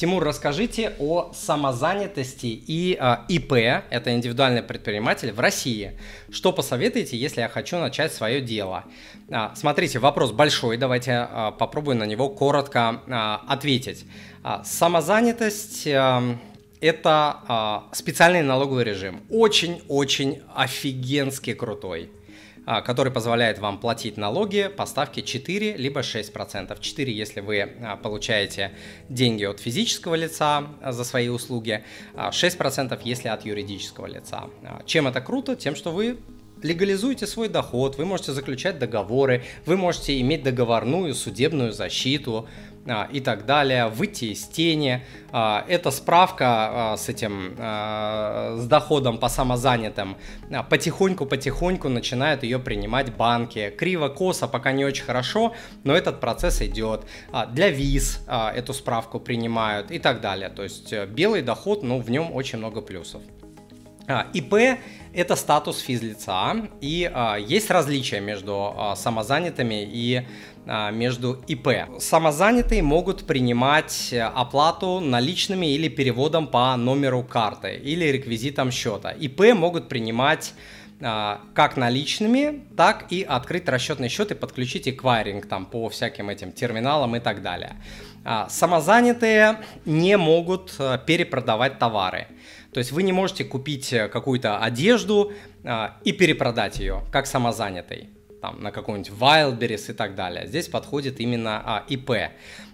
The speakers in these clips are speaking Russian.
Тимур, расскажите о самозанятости и э, ИП, это индивидуальный предприниматель в России. Что посоветуете, если я хочу начать свое дело? А, смотрите, вопрос большой, давайте а, попробую на него коротко а, ответить. А, самозанятость... А, это а, специальный налоговый режим. Очень-очень офигенски крутой а, который позволяет вам платить налоги по ставке 4 либо 6%. 4, если вы а, получаете деньги от физического лица а, за свои услуги, 6% если от юридического лица. Чем это круто? Тем, что вы легализуете свой доход, вы можете заключать договоры, вы можете иметь договорную судебную защиту, а, и так далее, выйти из тени. А, эта справка а, с этим, с доходом по самозанятым потихоньку-потихоньку начинают ее принимать банки. Криво-косо, пока не очень хорошо, но этот процесс идет. Для виз эту справку принимают и так далее. То есть э, белый доход, ну, в нем очень много плюсов. ИП – это статус физлица, и а, есть различия между а, самозанятыми и а, между ИП. Самозанятые могут принимать оплату наличными или переводом по номеру карты или реквизитам счета. ИП могут принимать как наличными, так и открыть расчетный счет и подключить эквайринг там по всяким этим терминалам и так далее. Самозанятые не могут перепродавать товары. То есть вы не можете купить э, какую-то одежду а, и перепродать ее, как самозанятый, там, на какой-нибудь Wildberries и так далее. Здесь подходит именно а, ИП.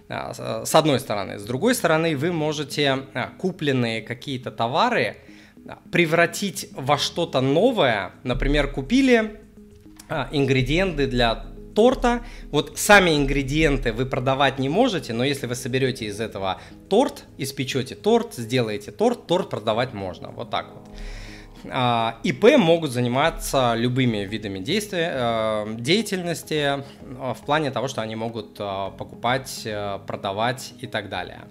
А, с одной стороны. С другой стороны, вы можете а, купленные какие-то товары а, превратить во что-то новое. Например, купили а, ингредиенты для торта. Вот сами ингредиенты вы продавать не можете, но если вы соберете из этого торт, испечете торт, сделаете торт, торт продавать можно. Вот так вот. А, ИП могут заниматься любыми видами действия, э, деятельности э, в плане того, что они могут э, покупать, продавать и так далее.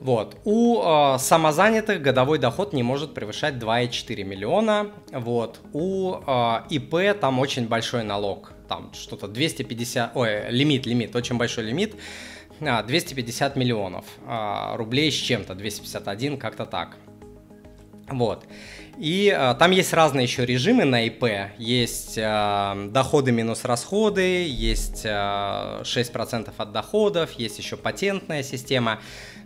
Вот. У э, самозанятых годовой доход не может превышать 2,4 миллиона. Вот. У э, ИП там очень большой налог там что-то 250, ой, лимит, лимит, очень большой лимит, 250 а, миллионов а, рублей с чем-то, 251, как-то так. Вот. И а, там есть разные еще режимы на ИП. Есть а, доходы минус расходы, есть а, 6% от доходов, есть еще патентная система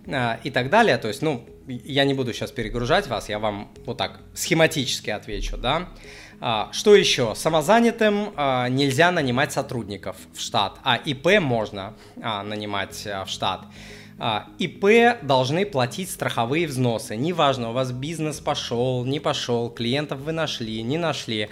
а, и так далее. То есть, ну, я не буду сейчас перегружать вас, я вам вот так схематически отвечу, да. Что еще? Самозанятым а, нельзя нанимать сотрудников в штат, а ИП можно а, нанимать в штат. ИП должны платить страховые взносы. Неважно, у вас бизнес пошел, не пошел, клиентов вы нашли, не нашли.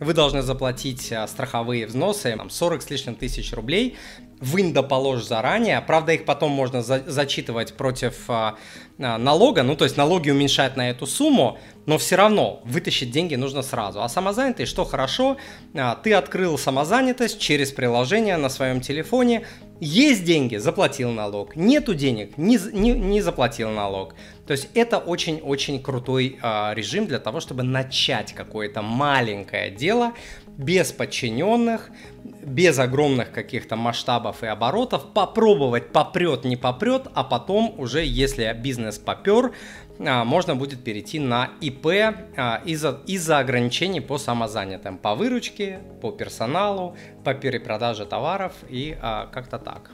Вы должны заплатить страховые взносы, там, 40 с лишним тысяч рублей, в индополож заранее. Правда, их потом можно за зачитывать против а, налога, ну то есть налоги уменьшать на эту сумму, но все равно вытащить деньги нужно сразу. А самозанятый, что хорошо, а, ты открыл самозанятость через приложение на своем телефоне, есть деньги, заплатил налог, нету денег, не, не, не заплатил налог. То есть это очень-очень крутой а, режим для того, чтобы начать какое-то маленькое дело без подчиненных, без огромных каких-то масштабов и оборотов, попробовать попрет, не попрет, а потом уже, если бизнес попер, а, можно будет перейти на ИП а, из-за из ограничений по самозанятым, по выручке, по персоналу, по перепродаже товаров и а, как-то так.